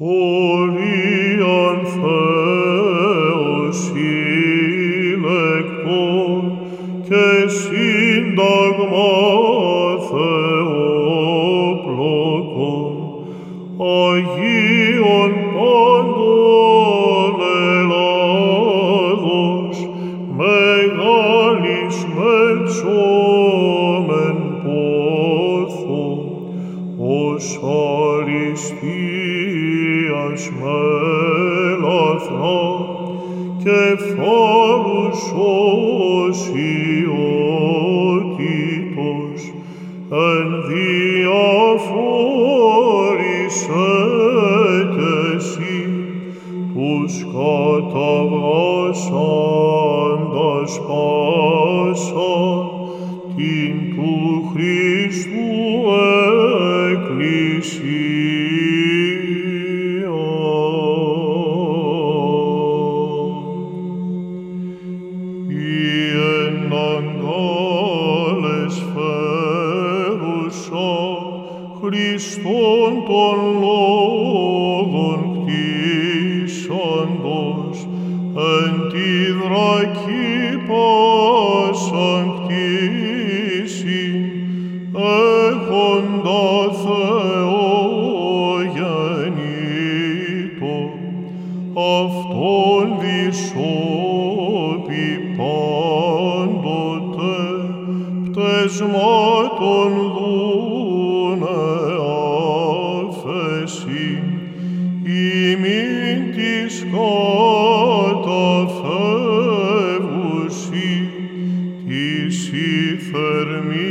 Holian feosile lector, che sindagma theoplocon, aion pandone lados, megalis melsomen pothon, os aristis, αριστείας μέλαθρα και φάρους οσιότητος, εν διαφόρησε και εσύ τους καταβάσαντας πάσα Χριστόν των λόγων κτήσαντος, εν τη πάσαν κτήσιν, έχοντα Θεό τεσμό των δούνε άφεση, ημίν της καταφεύγουσι, της η θερμή.